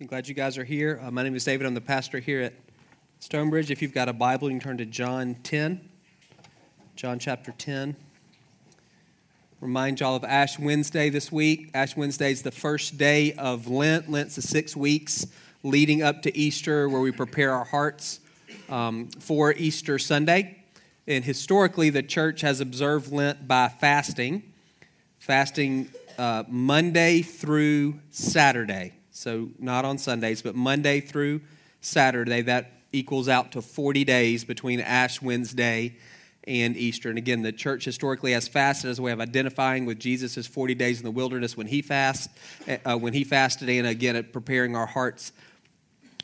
I'm glad you guys are here. Uh, my name is David. I'm the pastor here at Stonebridge. If you've got a Bible, you can turn to John 10. John chapter 10. Remind y'all of Ash Wednesday this week. Ash Wednesday is the first day of Lent. Lent's the six weeks leading up to Easter, where we prepare our hearts um, for Easter Sunday. And historically, the church has observed Lent by fasting, fasting uh, Monday through Saturday. So, not on Sundays, but Monday through Saturday. That equals out to 40 days between Ash Wednesday and Easter. And again, the church historically has fasted as a way of identifying with Jesus' 40 days in the wilderness when he fasted, uh, when he fasted, and again, at preparing our hearts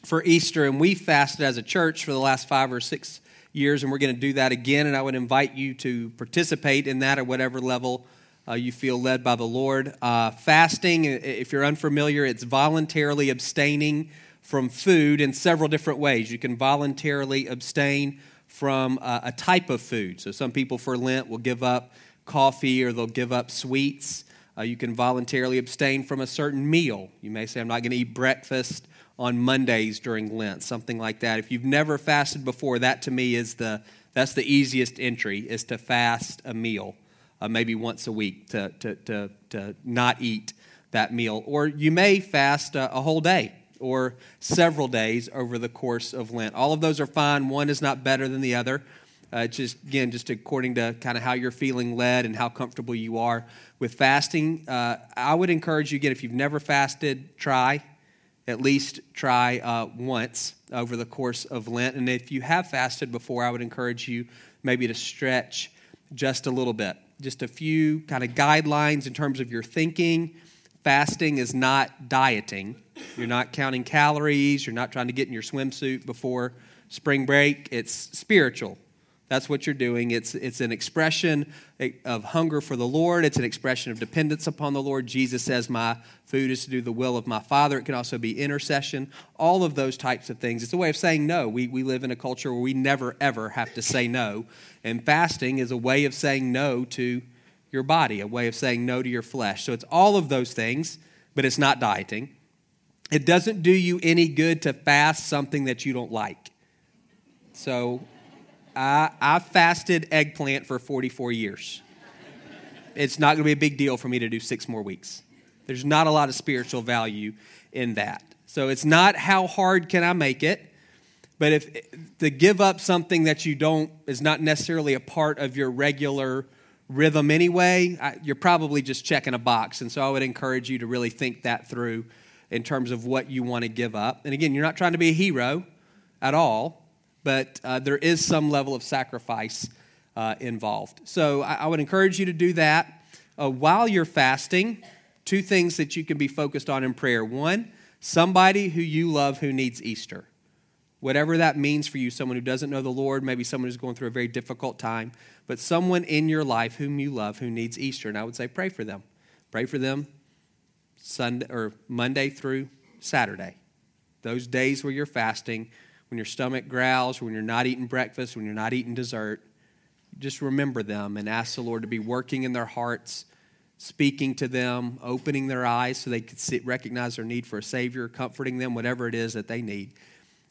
for Easter. And we fasted as a church for the last five or six years, and we're going to do that again. And I would invite you to participate in that at whatever level uh, you feel led by the Lord. Uh, fasting, if you're unfamiliar, it's voluntarily abstaining from food in several different ways. You can voluntarily abstain from uh, a type of food. So, some people for Lent will give up coffee or they'll give up sweets. Uh, you can voluntarily abstain from a certain meal. You may say, I'm not going to eat breakfast on Mondays during Lent, something like that. If you've never fasted before, that to me is the that's the easiest entry is to fast a meal, uh, maybe once a week, to, to, to, to not eat that meal. Or you may fast a, a whole day or several days over the course of Lent. All of those are fine. One is not better than the other. Uh, just again, just according to kind of how you're feeling led and how comfortable you are with fasting. Uh, I would encourage you again if you've never fasted, try at least try uh, once over the course of Lent. And if you have fasted before, I would encourage you maybe to stretch just a little bit. Just a few kind of guidelines in terms of your thinking. Fasting is not dieting. You're not counting calories. You're not trying to get in your swimsuit before spring break. It's spiritual. That's what you're doing. It's, it's an expression of hunger for the Lord. It's an expression of dependence upon the Lord. Jesus says, My food is to do the will of my Father. It can also be intercession, all of those types of things. It's a way of saying no. We, we live in a culture where we never, ever have to say no. And fasting is a way of saying no to your body, a way of saying no to your flesh. So it's all of those things, but it's not dieting. It doesn't do you any good to fast something that you don't like. So I, I fasted eggplant for 44 years. It's not going to be a big deal for me to do six more weeks. There's not a lot of spiritual value in that. So it's not how hard can I make it, but if to give up something that you don't is not necessarily a part of your regular rhythm anyway, I, you're probably just checking a box. And so I would encourage you to really think that through in terms of what you want to give up. And again, you're not trying to be a hero at all but uh, there is some level of sacrifice uh, involved. So I, I, would encourage you to do that. Uh, while you're fasting, two things that you can be focused on in prayer. One, somebody who you love who needs Easter. Whatever that means for you, someone who doesn't know the Lord, maybe someone who's going through a very difficult time, but someone in your life whom you love who needs Easter. And I would say pray for them. Pray for them Sunday or Monday through Saturday. Those days where you're fasting, when your stomach growls, when you're not eating breakfast, when you're not eating dessert, just remember them and ask the Lord to be working in their hearts, speaking to them, opening their eyes so they could see, recognize their need for a Savior, comforting them, whatever it is that they need.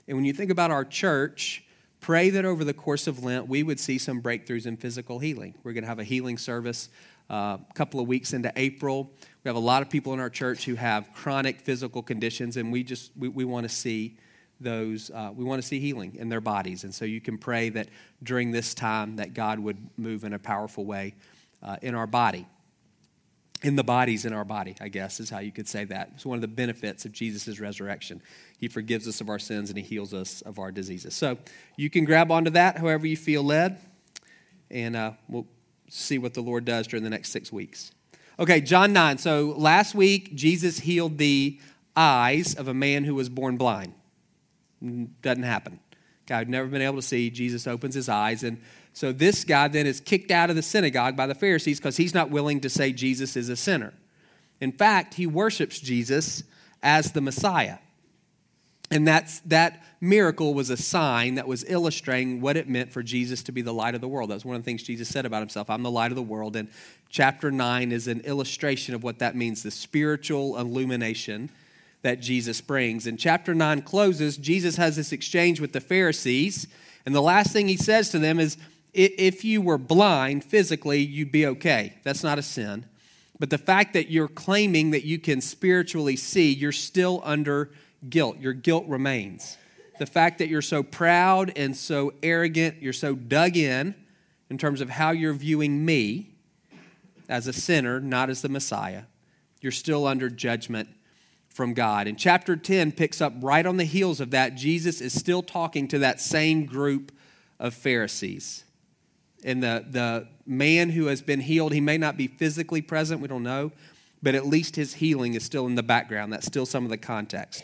And when you think about our church, pray that over the course of Lent, we would see some breakthroughs in physical healing. We're going to have a healing service uh, a couple of weeks into April. We have a lot of people in our church who have chronic physical conditions, and we just we, we want to see those uh, we want to see healing in their bodies. And so you can pray that during this time that god would move in a powerful way uh, in our body. In the bodies in our body i guess is how you could say that. It's one of the benefits of jesus' resurrection. He forgives us of our sins and he heals us of our diseases. So you can grab onto that however you feel led and uh, we'll see what the lord does during the next six weeks. Okay john 9 so last week jesus healed the eyes of a man who was born blind doesn't happen. Guy had never been able to see. Jesus opens his eyes. And so this guy then is kicked out of the synagogue by the Pharisees because he's not willing to say Jesus is a sinner. In fact, he worships Jesus as the Messiah. And that's, that miracle was a sign that was illustrating what it meant for Jesus to be the light of the world. That's one of the things Jesus said about himself I'm the light of the world. And chapter 9 is an illustration of what that means the spiritual illumination that Jesus brings. And chapter 9 closes, Jesus has this exchange with the Pharisees, and the last thing he says to them is if you were blind physically, you'd be okay. That's not a sin. But the fact that you're claiming that you can spiritually see, you're still under guilt. Your guilt remains. The fact that you're so proud and so arrogant, you're so dug in in terms of how you're viewing me as a sinner, not as the Messiah, you're still under judgment from God. And chapter 10 picks up right on the heels of that. Jesus is still talking to that same group of Pharisees. And the, the man who has been healed, he may not be physically present, we don't know, but at least his healing is still in the background. That's still some of the context.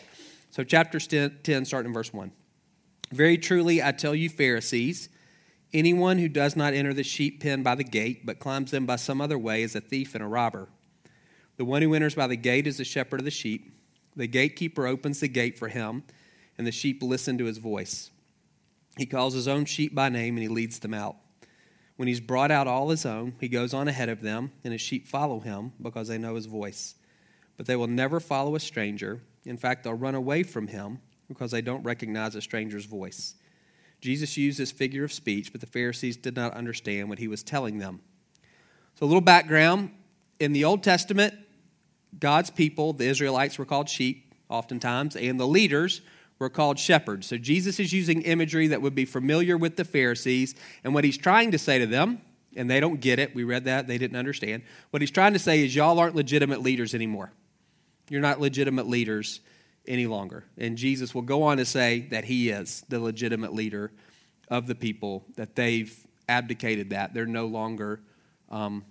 So, chapter 10, starting in verse 1. Very truly, I tell you, Pharisees, anyone who does not enter the sheep pen by the gate, but climbs in by some other way, is a thief and a robber. The one who enters by the gate is the shepherd of the sheep. The gatekeeper opens the gate for him, and the sheep listen to his voice. He calls his own sheep by name, and he leads them out. When he's brought out all his own, he goes on ahead of them, and his sheep follow him because they know his voice. But they will never follow a stranger. In fact, they'll run away from him because they don't recognize a stranger's voice. Jesus used this figure of speech, but the Pharisees did not understand what he was telling them. So, a little background in the Old Testament, God's people, the Israelites, were called sheep oftentimes, and the leaders were called shepherds. So, Jesus is using imagery that would be familiar with the Pharisees, and what he's trying to say to them, and they don't get it, we read that, they didn't understand. What he's trying to say is, y'all aren't legitimate leaders anymore. You're not legitimate leaders any longer. And Jesus will go on to say that he is the legitimate leader of the people, that they've abdicated that. They're no longer um,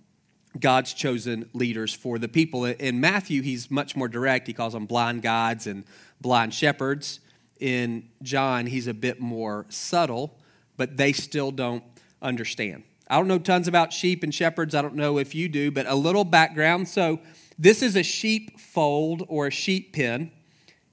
God's chosen leaders for the people. In Matthew, he's much more direct. He calls them blind guides and blind shepherds. In John, he's a bit more subtle, but they still don't understand. I don't know tons about sheep and shepherds. I don't know if you do, but a little background. So, this is a sheep fold or a sheep pen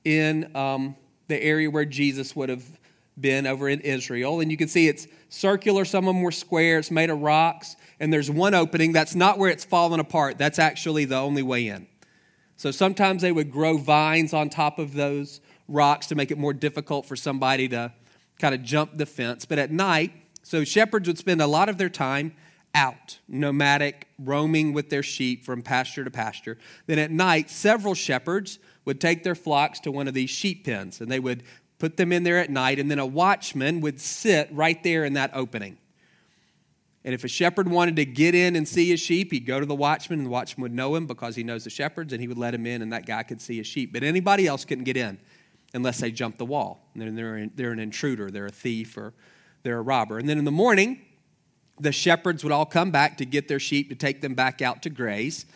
in um, the area where Jesus would have been over in Israel. And you can see it's circular, some of them were square, it's made of rocks, and there's one opening. That's not where it's fallen apart, that's actually the only way in. So sometimes they would grow vines on top of those rocks to make it more difficult for somebody to kind of jump the fence. But at night, so shepherds would spend a lot of their time out, nomadic, roaming with their sheep from pasture to pasture. Then at night, several shepherds would take their flocks to one of these sheep pens and they would put them in there at night, and then a watchman would sit right there in that opening. And if a shepherd wanted to get in and see his sheep, he'd go to the watchman, and the watchman would know him because he knows the shepherds, and he would let him in, and that guy could see his sheep. But anybody else couldn't get in unless they jumped the wall. And they're, they're an intruder, they're a thief, or they're a robber. And then in the morning, the shepherds would all come back to get their sheep to take them back out to graze.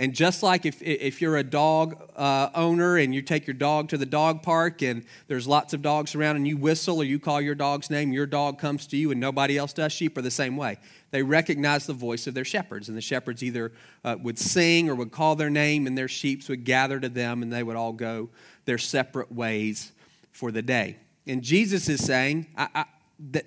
And just like if, if you're a dog uh, owner and you take your dog to the dog park and there's lots of dogs around and you whistle or you call your dog's name, your dog comes to you and nobody else does, sheep are the same way. They recognize the voice of their shepherds, and the shepherds either uh, would sing or would call their name, and their sheep would gather to them and they would all go their separate ways for the day. And Jesus is saying I, I, that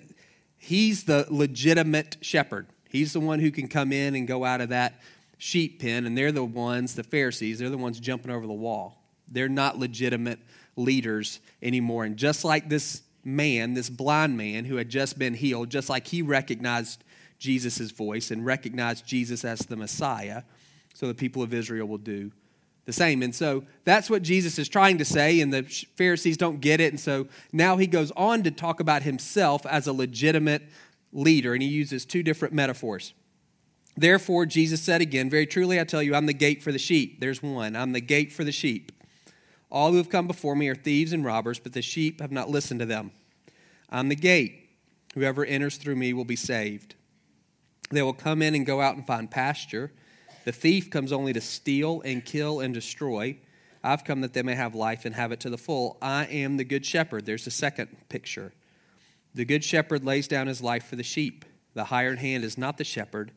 he's the legitimate shepherd. He's the one who can come in and go out of that sheep pen, and they're the ones, the Pharisees, they're the ones jumping over the wall. They're not legitimate leaders anymore. And just like this man, this blind man who had just been healed, just like he recognized Jesus' voice and recognized Jesus as the Messiah, so the people of Israel will do the same. And so that's what Jesus is trying to say, and the Pharisees don't get it. And so now he goes on to talk about himself as a legitimate leader, and he uses two different metaphors. Therefore, Jesus said again, Very truly I tell you, I'm the gate for the sheep. There's one. I'm the gate for the sheep. All who have come before me are thieves and robbers, but the sheep have not listened to them. I'm the gate. Whoever enters through me will be saved. They will come in and go out and find pasture. The thief comes only to steal and kill and destroy. I've come that they may have life and have it to the full. I am the good shepherd. There's the second picture. The good shepherd lays down his life for the sheep. The hired hand is not the shepherd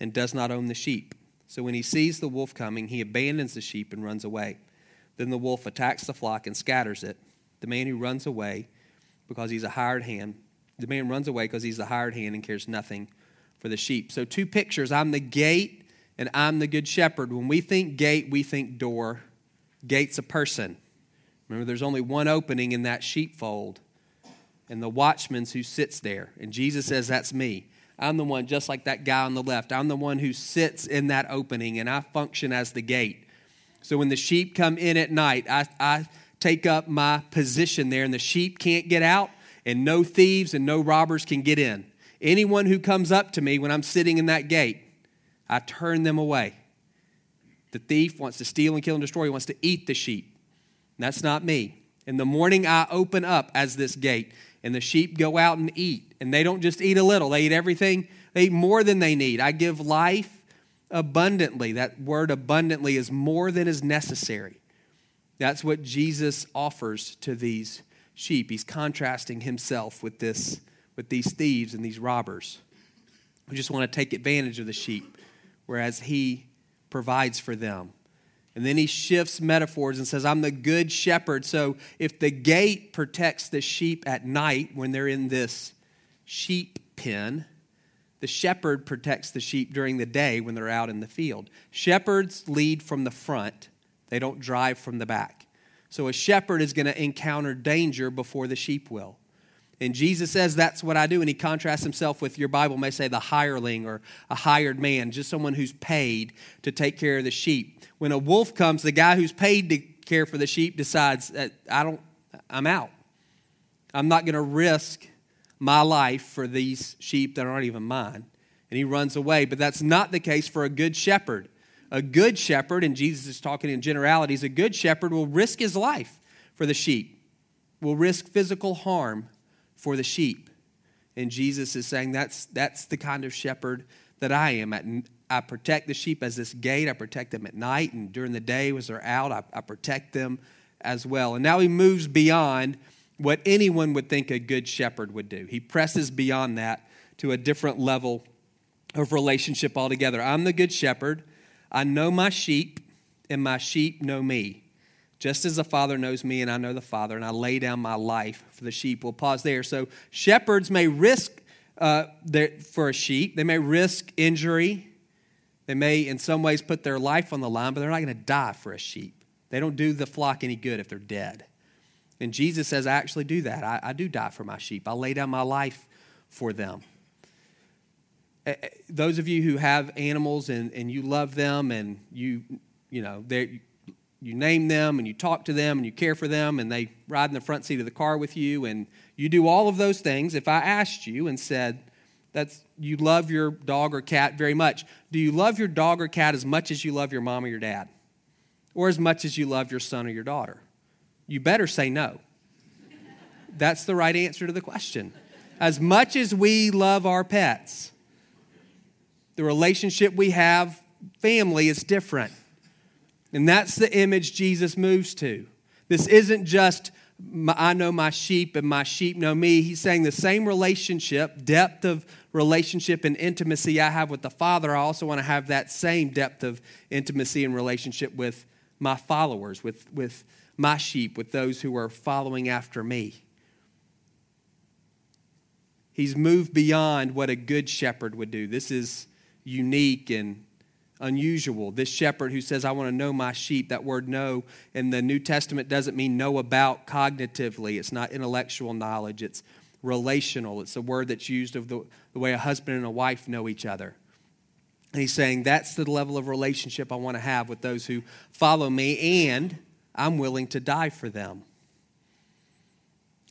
and does not own the sheep. So when he sees the wolf coming, he abandons the sheep and runs away. Then the wolf attacks the flock and scatters it. The man who runs away because he's a hired hand, the man runs away because he's a hired hand and cares nothing for the sheep. So, two pictures I'm the gate and I'm the good shepherd. When we think gate, we think door. Gate's a person. Remember, there's only one opening in that sheepfold, and the watchman's who sits there. And Jesus says, That's me. I'm the one, just like that guy on the left. I'm the one who sits in that opening, and I function as the gate. So when the sheep come in at night, I, I take up my position there, and the sheep can't get out, and no thieves and no robbers can get in. Anyone who comes up to me when I'm sitting in that gate, I turn them away. The thief wants to steal and kill and destroy, he wants to eat the sheep. That's not me. In the morning, I open up as this gate, and the sheep go out and eat. And they don't just eat a little, they eat everything, they eat more than they need. I give life abundantly. That word abundantly is more than is necessary. That's what Jesus offers to these sheep. He's contrasting himself with this with these thieves and these robbers who just want to take advantage of the sheep, whereas he provides for them. And then he shifts metaphors and says, I'm the good shepherd. So if the gate protects the sheep at night when they're in this sheep pen, the shepherd protects the sheep during the day when they're out in the field. Shepherds lead from the front, they don't drive from the back. So a shepherd is going to encounter danger before the sheep will. And Jesus says that's what I do. And he contrasts himself with your Bible may say the hireling or a hired man, just someone who's paid to take care of the sheep. When a wolf comes, the guy who's paid to care for the sheep decides, that I don't, I'm out. I'm not going to risk my life for these sheep that aren't even mine. And he runs away. But that's not the case for a good shepherd. A good shepherd, and Jesus is talking in generalities, a good shepherd will risk his life for the sheep, will risk physical harm for the sheep. And Jesus is saying that's, that's the kind of shepherd that I am. I protect the sheep as this gate. I protect them at night and during the day as they're out. I, I protect them as well. And now he moves beyond what anyone would think a good shepherd would do. He presses beyond that to a different level of relationship altogether. I'm the good shepherd. I know my sheep, and my sheep know me. Just as the Father knows me and I know the Father, and I lay down my life for the sheep. We'll pause there. So, shepherds may risk uh, their, for a sheep, they may risk injury. They may, in some ways, put their life on the line, but they're not going to die for a sheep. They don't do the flock any good if they're dead. And Jesus says, I actually do that. I, I do die for my sheep, I lay down my life for them. Those of you who have animals and, and you love them and you, you know, they're you name them and you talk to them and you care for them and they ride in the front seat of the car with you and you do all of those things if i asked you and said that's you love your dog or cat very much do you love your dog or cat as much as you love your mom or your dad? Or as much as you love your son or your daughter? You better say no. That's the right answer to the question. As much as we love our pets the relationship we have family is different and that's the image Jesus moves to. This isn't just I know my sheep and my sheep know me. He's saying the same relationship, depth of relationship and intimacy I have with the Father, I also want to have that same depth of intimacy and relationship with my followers, with, with my sheep, with those who are following after me. He's moved beyond what a good shepherd would do. This is unique and unusual. This shepherd who says, I want to know my sheep, that word know in the New Testament doesn't mean know about cognitively. It's not intellectual knowledge, it's relational. It's a word that's used of the, the way a husband and a wife know each other. And he's saying, That's the level of relationship I want to have with those who follow me, and I'm willing to die for them.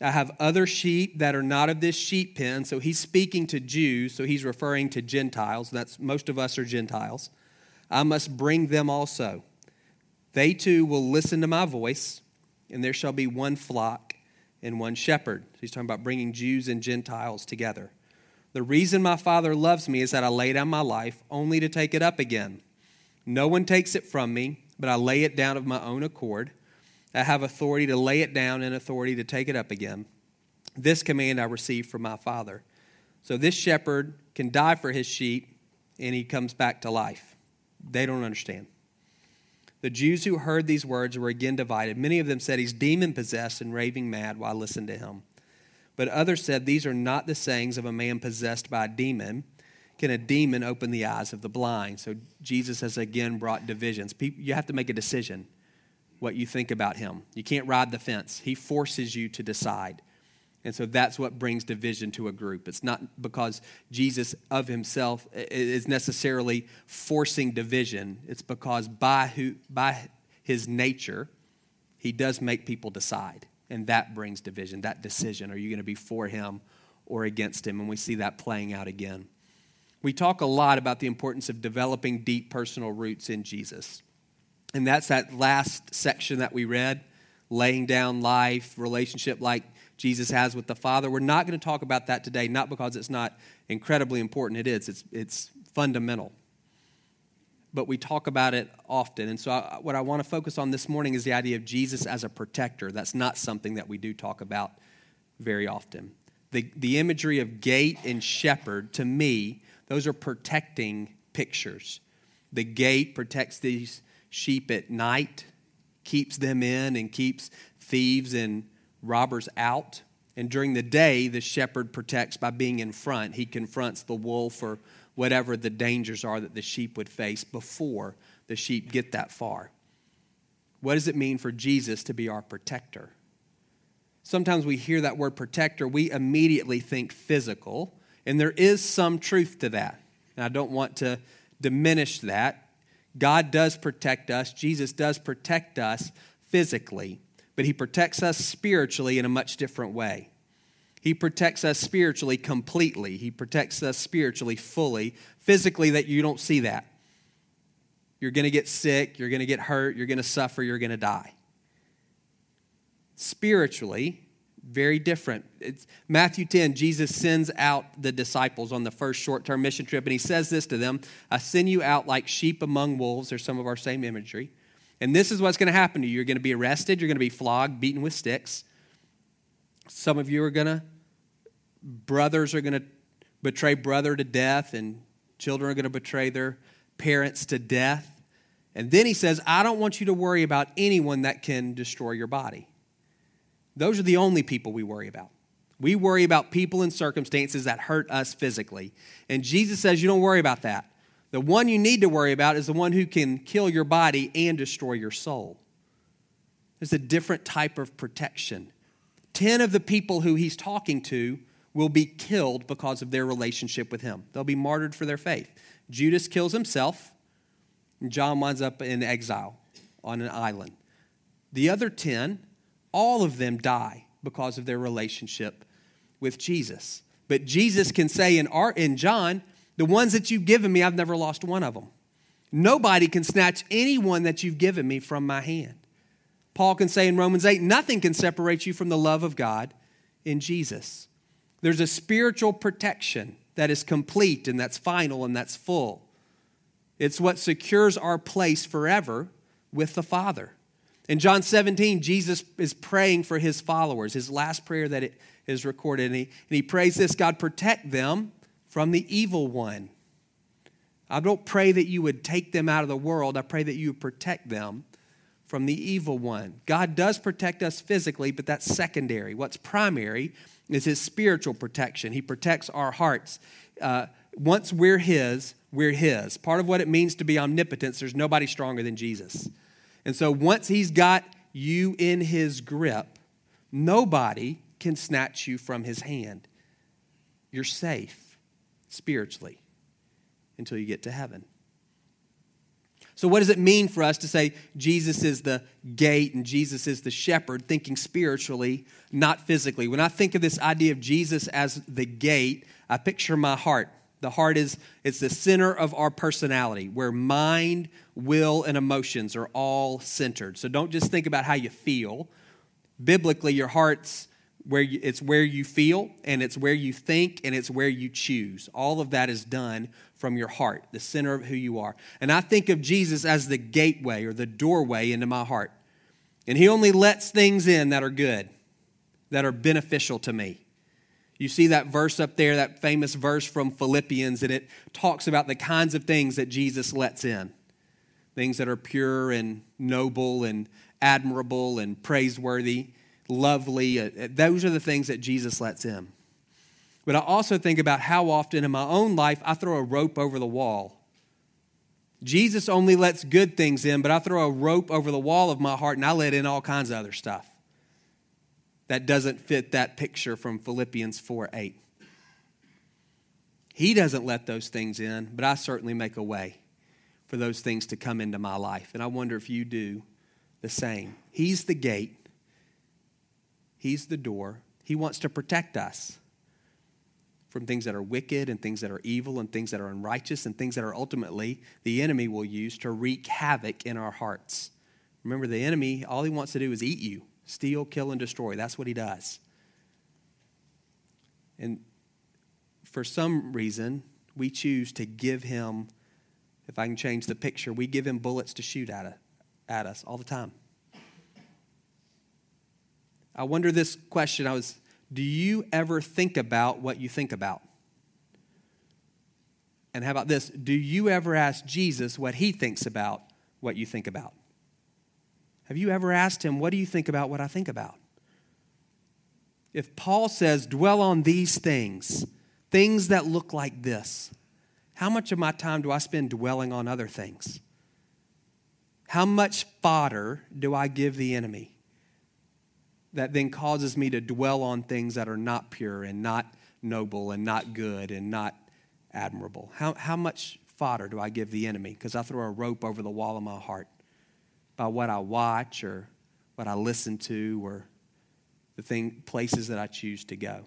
I have other sheep that are not of this sheep pen. So he's speaking to Jews, so he's referring to Gentiles. That's most of us are Gentiles. I must bring them also. They too will listen to my voice, and there shall be one flock and one shepherd. He's talking about bringing Jews and Gentiles together. The reason my Father loves me is that I lay down my life only to take it up again. No one takes it from me, but I lay it down of my own accord. I have authority to lay it down and authority to take it up again. This command I received from my Father. So this shepherd can die for his sheep, and he comes back to life. They don't understand. The Jews who heard these words were again divided. Many of them said, He's demon possessed and raving mad while listening to him. But others said, These are not the sayings of a man possessed by a demon. Can a demon open the eyes of the blind? So Jesus has again brought divisions. You have to make a decision. what you think about him. You can't ride the fence. He forces you to decide. And so that's what brings division to a group. It's not because Jesus of himself is necessarily forcing division. It's because by who by his nature, he does make people decide. And that brings division, that decision. Are you going to be for him or against him? And we see that playing out again. We talk a lot about the importance of developing deep personal roots in Jesus. And that's that last section that we read laying down life, relationship like Jesus has with the Father. We're not going to talk about that today, not because it's not incredibly important. It is, it's, it's fundamental. But we talk about it often. And so, I, what I want to focus on this morning is the idea of Jesus as a protector. That's not something that we do talk about very often. The, the imagery of gate and shepherd, to me, those are protecting pictures. The gate protects these sheep at night, keeps them in, and keeps thieves and robbers out. And during the day, the shepherd protects by being in front. He confronts the wolf or whatever the dangers are that the sheep would face before the sheep get that far. What does it mean for Jesus to be our protector? Sometimes we hear that word protector, we immediately think physical, and there is some truth to that. And I don't want to diminish that. God does protect us, Jesus does protect us physically, but He protects us spiritually in a much different way. He protects us spiritually completely, He protects us spiritually fully. Physically, that you don't see that. You're going to get sick, you're going to get hurt, you're going to suffer, you're going to die. Spiritually, very different. It's Matthew 10, Jesus sends out the disciples on the first short term mission trip, and he says this to them I send you out like sheep among wolves. There's some of our same imagery. And this is what's going to happen to you. You're going to be arrested, you're going to be flogged, beaten with sticks. Some of you are going to, brothers are going to betray brother to death, and children are going to betray their parents to death. And then he says, I don't want you to worry about anyone that can destroy your body. Those are the only people we worry about. We worry about people and circumstances that hurt us physically. And Jesus says, You don't worry about that. The one you need to worry about is the one who can kill your body and destroy your soul. There's a different type of protection. Ten of the people who he's talking to will be killed because of their relationship with him. They'll be martyred for their faith. Judas kills himself, and John winds up in exile on an island. The other ten all of them die because of their relationship with Jesus. But Jesus can say in, our, in John, the ones that you've given me, I've never lost one of them. Nobody can snatch anyone that you've given me from my hand. Paul can say in Romans 8, nothing can separate you from the love of God in Jesus. There's a spiritual protection that is complete and that's final and that's full. It's what secures our place forever with the Father. In John 17, Jesus is praying for his followers, his last prayer that is recorded. And he, and he prays this God, protect them from the evil one. I don't pray that you would take them out of the world. I pray that you protect them from the evil one. God does protect us physically, but that's secondary. What's primary is his spiritual protection. He protects our hearts. Uh, once we're his, we're his. Part of what it means to be omnipotent, there's nobody stronger than Jesus. And so once he's got you in his grip, nobody can snatch you from his hand. You're safe spiritually until you get to heaven. So, what does it mean for us to say Jesus is the gate and Jesus is the shepherd, thinking spiritually, not physically? When I think of this idea of Jesus as the gate, I picture my heart. The heart is it's the center of our personality, where mind, will, and emotions are all centered. So don't just think about how you feel. Biblically, your heart's where you, it's where you feel, and it's where you think, and it's where you choose. All of that is done from your heart, the center of who you are. And I think of Jesus as the gateway or the doorway into my heart. And He only lets things in that are good, that are beneficial to me. You see that verse up there, that famous verse from Philippians, and it talks about the kinds of things that Jesus lets in things that are pure and noble and admirable and praiseworthy, lovely. Uh, uh, those are the things that Jesus lets in. But I also think about how often in my own life I throw a rope over the wall Jesus only lets good things in, but I throw a rope over the wall of my heart and I let in all kinds of other stuff that doesn't fit that picture from Philippians 4 8. He doesn't let those things in, but I certainly make a way for those things to come into my life. And I wonder if you do the same. He's the gate, He's the door. He wants to protect us from things that are wicked and things that are evil and things that are unrighteous and things that are ultimately the enemy will use to wreak havoc in our hearts. Remember, the enemy, all he wants to do is eat you, steal, kill, and destroy. That's what he does. And for some reason, we choose to give him, if I can change the picture, we give him bullets to shoot at, at us all the time. I wonder this question. I was do you ever think about what you think about? And how about this? Do you ever ask Jesus what he thinks about what you think about? Have you ever asked him, What do you think about what I think about? If Paul says, Dwell on these things, things that look like this, how much of my time do I spend dwelling on other things? How much fodder do I give the enemy? That then causes me to dwell on things that are not pure and not noble and not good and not admirable? How, how much fodder do I give the enemy? Because I throw a rope over the wall of my heart by what I watch or what I listen to or the thing, places that I choose to go.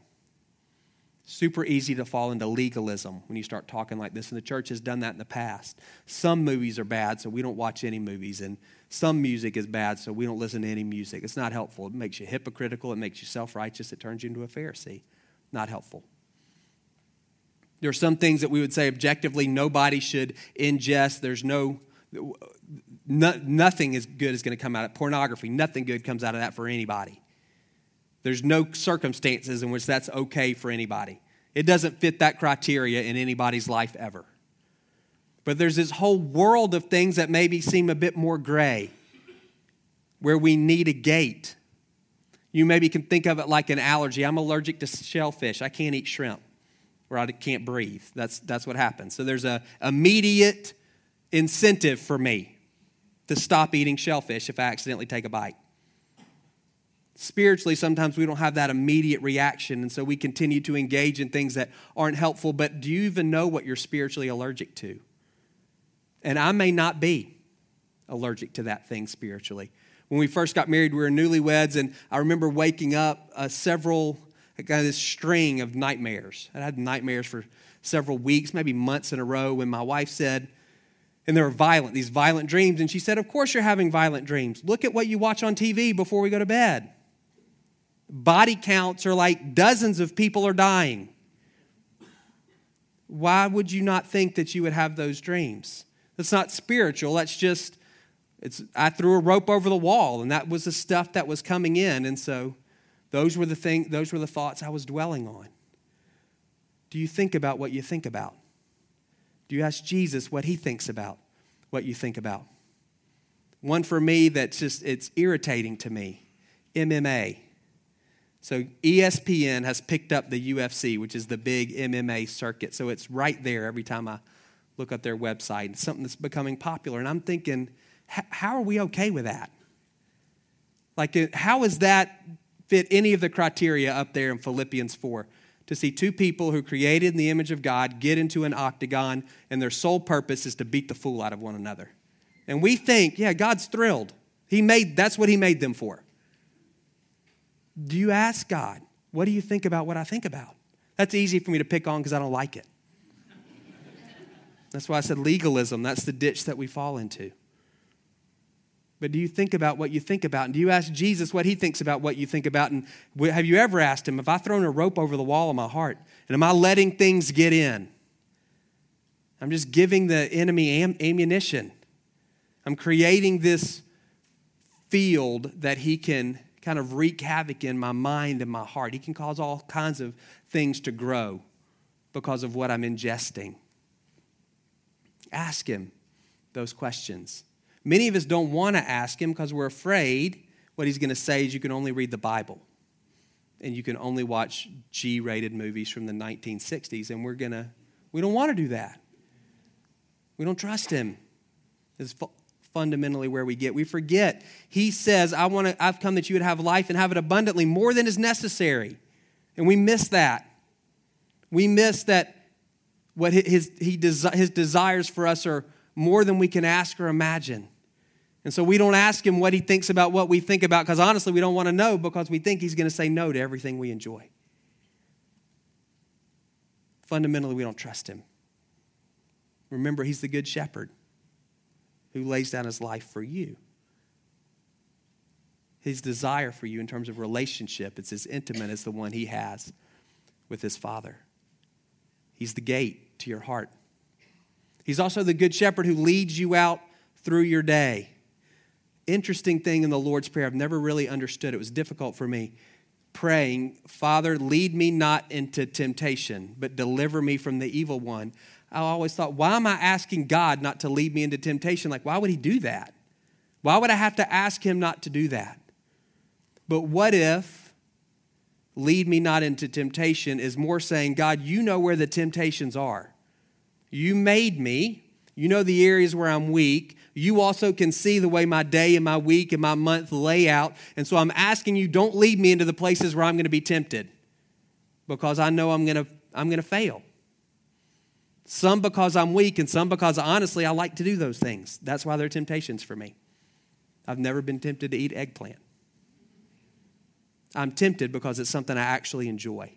Super easy to fall into legalism when you start talking like this, and the church has done that in the past. Some movies are bad, so we don't watch any movies, and some music is bad, so we don't listen to any music. It's not helpful. It makes you hypocritical, it makes you self righteous, it turns you into a Pharisee. Not helpful. There are some things that we would say objectively nobody should ingest. There's no, no nothing is good is going to come out of pornography. Nothing good comes out of that for anybody. There's no circumstances in which that's okay for anybody. It doesn't fit that criteria in anybody's life ever. But there's this whole world of things that maybe seem a bit more gray, where we need a gate. You maybe can think of it like an allergy. I'm allergic to shellfish. I can't eat shrimp, or I can't breathe. That's, that's what happens. So there's a immediate incentive for me to stop eating shellfish if I accidentally take a bite spiritually, sometimes we don't have that immediate reaction. And so we continue to engage in things that aren't helpful. But do you even know what you're spiritually allergic to? And I may not be allergic to that thing spiritually. When we first got married, we were newlyweds, and I remember waking up uh, several, kind of this string of nightmares. I had nightmares for several weeks, maybe months in a row, when my wife said, and they were violent, these violent dreams. And she said, Of course you're having violent dreams. Look at what you watch on TV before we go to bed body counts are like dozens of people are dying. Why would you not think that you would have those dreams? That's not spiritual. That's just, it's, I threw a rope over the wall, and that was the stuff that was coming in. And so those were the thing, those were the thoughts I was dwelling on. Do you think about what you think about? Do you ask Jesus what he thinks about what you think about? One for me that's just, it's irritating to me MMA. So ESPN has picked up the UFC, which is the big MMA circuit. So it's right there every time I look at their website. It's something that's becoming popular. And I'm thinking, how are we okay with that? Like, uh, how does that fit any of the criteria up there in Philippians 4? To see two people who created in the image of God get into an octagon, and their sole purpose is to beat the fool out of one another. And we think, yeah, God's thrilled. He made that's what he made them for. Do you ask God, what do you think about what I think about? That's easy for me to pick on because I don't like it. That's why I said legalism. That's the ditch that we fall into. But do you think about what you think about? And do you ask Jesus what he thinks about what you think about? And have you ever asked him, Have I thrown a rope over the wall of my heart, and am I letting things get in? I'm just giving the enemy am- ammunition. I'm creating this field that he can kind of wreak havoc in my mind and my heart. He can cause all kinds of things to grow because of what I'm ingesting. Ask him those questions. Many of us don't want to ask him because we're afraid what he's going to say is you can only read the Bible and you can only watch G rated movies from the 1960s. And we're going to, we don't want to do that. We don't trust him. is fu- fundamentally where we get. We forget. He says, I want to, I've come that you would have life and have it abundantly, more than is necessary. And we miss that. We miss that what his, he desi- his desires for us are more than we can ask or imagine. And so we don't ask him what he thinks about what we think about because honestly, we don't want to know because we think he's going to say no to everything we enjoy. Fundamentally, we don't trust him. Remember, he's the good shepherd who lays down his life for you. His desire for you in terms of relationship, it's as intimate as the one he has with his father. He's the gate to your heart. He's also the good shepherd who leads you out through your day. Interesting thing in the Lord's Prayer, I've never really understood. It was difficult for me. Praying, Father, lead me not into temptation, but deliver me from the evil one. I always thought, why am I asking God not to lead me into temptation? Like, why would He do that? Why would I have to ask Him not to do that? But what if lead me not into temptation is more saying, God, you know where the temptations are. You made me. You know the areas where I'm weak. You also can see the way my day and my week and my month lay out. And so I'm asking you, don't lead me into the places where I'm going to be tempted because I know I'm going to, I'm going to fail. Some because I'm weak, and some because honestly I like to do those things. That's why they're temptations for me. I've never been tempted to eat eggplant. I'm tempted because it's something I actually enjoy.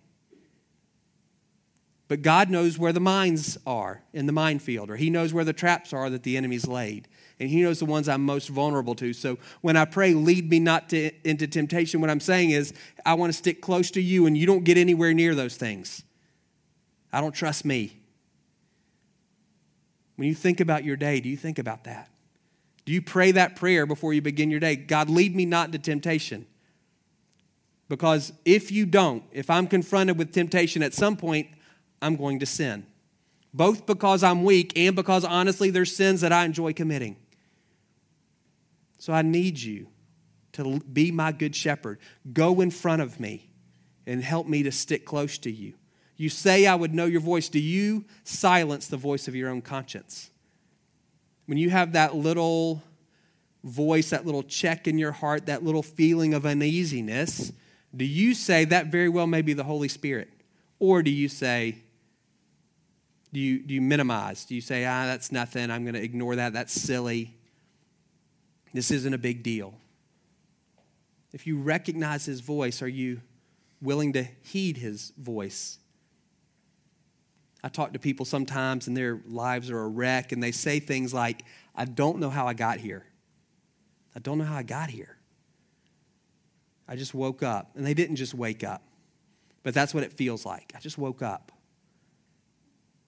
But God knows where the mines are in the minefield, or He knows where the traps are that the enemy's laid. And He knows the ones I'm most vulnerable to. So when I pray, lead me not to, into temptation, what I'm saying is, I want to stick close to you, and you don't get anywhere near those things. I don't trust me. When you think about your day, do you think about that? Do you pray that prayer before you begin your day? God, lead me not into temptation. Because if you don't, if I'm confronted with temptation at some point, I'm going to sin. Both because I'm weak and because honestly, there's sins that I enjoy committing. So I need you to be my good shepherd. Go in front of me and help me to stick close to you. You say I would know your voice. Do you silence the voice of your own conscience? When you have that little voice, that little check in your heart, that little feeling of uneasiness, do you say that very well may be the Holy Spirit? Or do you say, do you, do you minimize? Do you say, ah, that's nothing, I'm going to ignore that, that's silly, this isn't a big deal? If you recognize his voice, are you willing to heed his voice? I talk to people sometimes and their lives are a wreck, and they say things like, I don't know how I got here. I don't know how I got here. I just woke up. And they didn't just wake up, but that's what it feels like. I just woke up.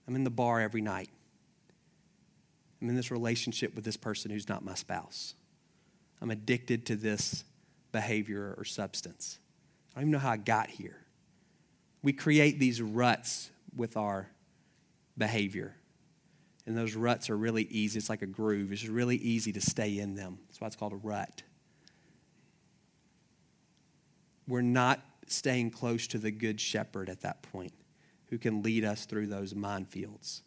I'm in the bar every night. I'm in this relationship with this person who's not my spouse. I'm addicted to this behavior or substance. I don't even know how I got here. We create these ruts with our behavior. And those ruts are really easy. It's like a groove. It's really easy to stay in them. That's why it's called a rut we're not staying close to the good shepherd at that point who can lead us through those minefields.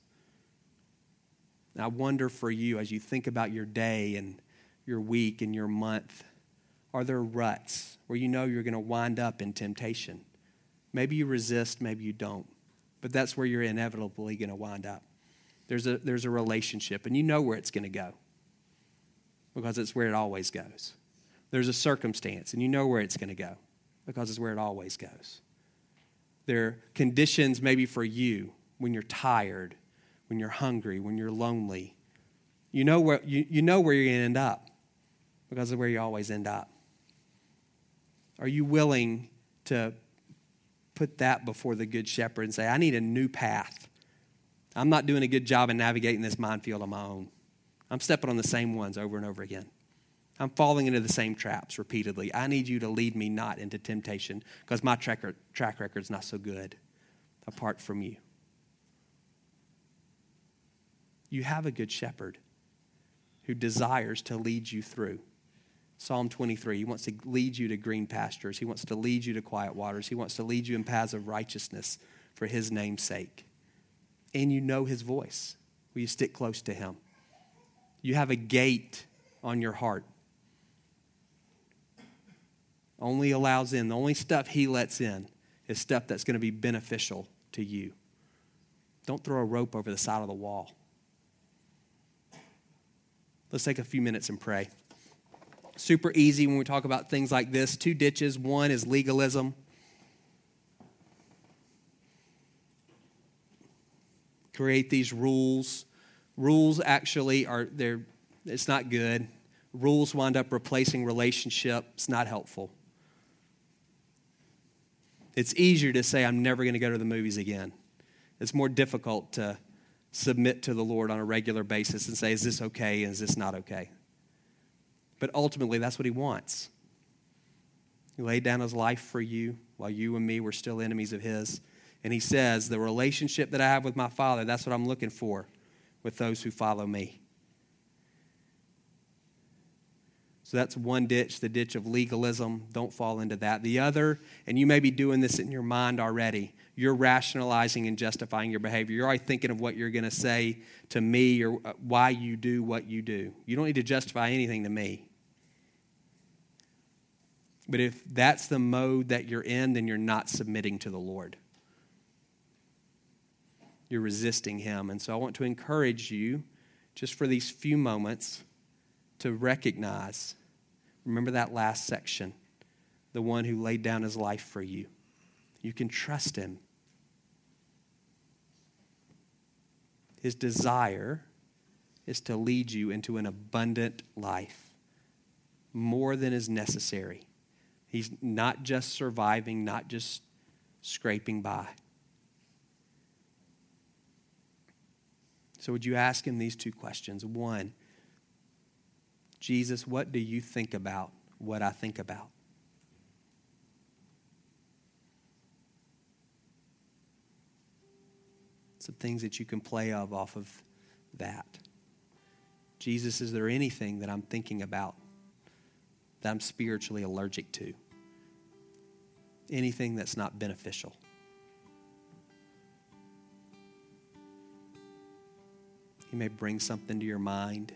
I wonder for you as you think about your day and your week and your month, are there ruts where you know you're going to wind up in temptation? Maybe you resist, maybe you don't, but that's where you're inevitably going to wind up. There's a, there's a relationship, and you know where it's going to go because it's where it always goes. There's a circumstance, and you know where it's going to go because it's where it always goes. There are conditions maybe for you when you're tired, when you're hungry, when you're lonely. You know where, you, you know where you're going to end up because of where you always end up. Are you willing to put that before the Good Shepherd and say, I need a new path? I'm not doing a good job in navigating this minefield on my own. I'm stepping on the same ones over and over again. I'm falling into the same traps repeatedly. I need you to lead me not into temptation because my track, track record's not so good apart from you. You have a good shepherd who desires to lead you through. Psalm 23, he wants to lead you to green pastures. He wants to lead you to quiet waters. He wants to lead you in paths of righteousness for his name's sake. And you know his voice. Will you stick close to him? You have a gate on your heart. Only allows in, the only stuff He lets in is stuff that's going to be beneficial to you. Don't throw a rope over the side of the wall. Let's take a few minutes and pray. Super easy when we talk about things like this. Two ditches. One is legalism. Create these rules. Rules actually are they're it's not good. Rules wind up replacing relationship. It's not helpful. It's easier to say, I'm never going to go to the movies again. It's more difficult to submit to the Lord on a regular basis and say, Is this okay and is this not okay? But ultimately, that's what He wants. He laid down His life for you while you and me were still enemies of His. And He says, The relationship that I have with my Father, that's what I'm looking for with those who follow me. So that's one ditch, the ditch of legalism. Don't fall into that. The other, and you may be doing this in your mind already, you're rationalizing and justifying your behavior. You're already thinking of what you're going to say to me or uh, why you do what you do. You don't need to justify anything to me. But if that's the mode that you're in, then you're not submitting to the Lord. You're resisting Him. And so I want to encourage you, just for these few moments, to recognize Remember that last section the one who laid down his life for you. You can trust him. His desire is to lead you into an abundant life, more than is necessary. He's not just surviving, not just scraping by. So, would you ask him these two questions? One, Jesus, what do you think about what I think about? Some things that you can play of off of that. Jesus, is there anything that I'm thinking about that I'm spiritually allergic to? Anything that's not beneficial? He may bring something to your mind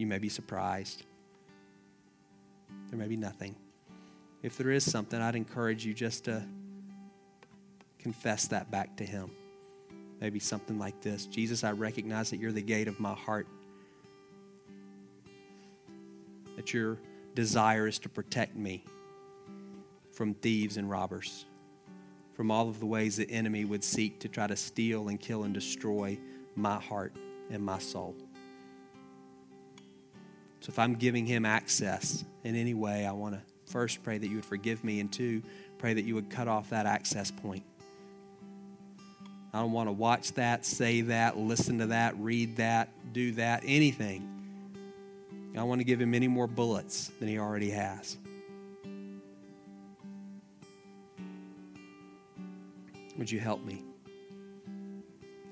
you may be surprised. There may be nothing. If there is something, I'd encourage you just to confess that back to Him. Maybe something like this Jesus, I recognize that you're the gate of my heart, that your desire is to protect me from thieves and robbers, from all of the ways the enemy would seek to try to steal and kill and destroy my heart and my soul. So if I'm giving him access in any way, I want to first pray that you would forgive me, and two, pray that you would cut off that access point. I don't want to watch that, say that, listen to that, read that, do that, anything. I want to give him any more bullets than he already has. Would you help me?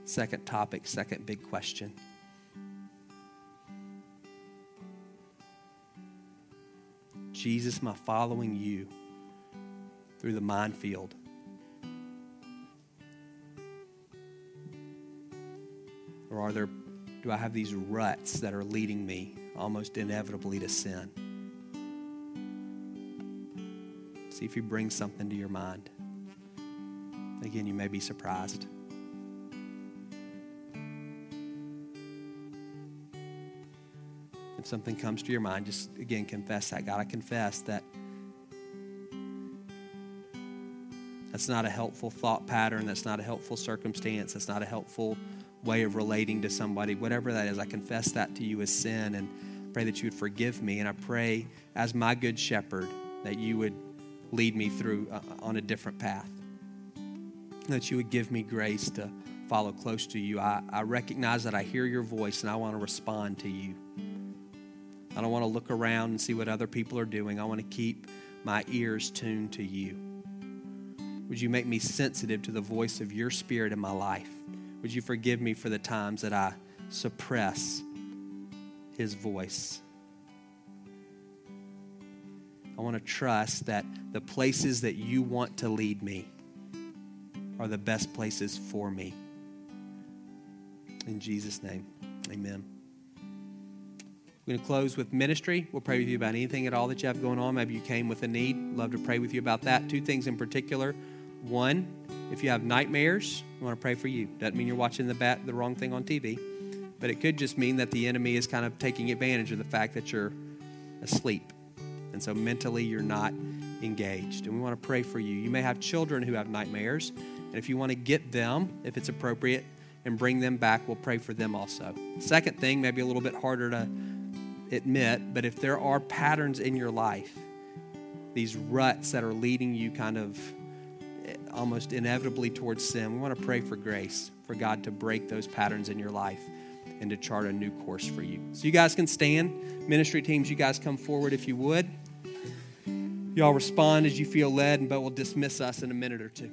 Second topic, second big question. Jesus, I following you through the minefield? Or are there, do I have these ruts that are leading me almost inevitably to sin? See if you bring something to your mind. Again, you may be surprised. Something comes to your mind, just again confess that. God, I confess that that's not a helpful thought pattern. That's not a helpful circumstance. That's not a helpful way of relating to somebody. Whatever that is, I confess that to you as sin and pray that you would forgive me. And I pray, as my good shepherd, that you would lead me through uh, on a different path. That you would give me grace to follow close to you. I, I recognize that I hear your voice and I want to respond to you. I don't want to look around and see what other people are doing. I want to keep my ears tuned to you. Would you make me sensitive to the voice of your spirit in my life? Would you forgive me for the times that I suppress his voice? I want to trust that the places that you want to lead me are the best places for me. In Jesus' name, Amen. We're going to close with ministry. We'll pray with you about anything at all that you have going on. Maybe you came with a need. Love to pray with you about that. Two things in particular. One, if you have nightmares, we want to pray for you. Doesn't mean you're watching the bat the wrong thing on TV, but it could just mean that the enemy is kind of taking advantage of the fact that you're asleep. And so mentally you're not engaged. And we want to pray for you. You may have children who have nightmares, and if you want to get them, if it's appropriate, and bring them back, we'll pray for them also. Second thing, maybe a little bit harder to admit, but if there are patterns in your life, these ruts that are leading you kind of eh, almost inevitably towards sin, we want to pray for grace, for God to break those patterns in your life and to chart a new course for you. So you guys can stand. Ministry teams, you guys come forward if you would. Y'all respond as you feel led, but we'll dismiss us in a minute or two.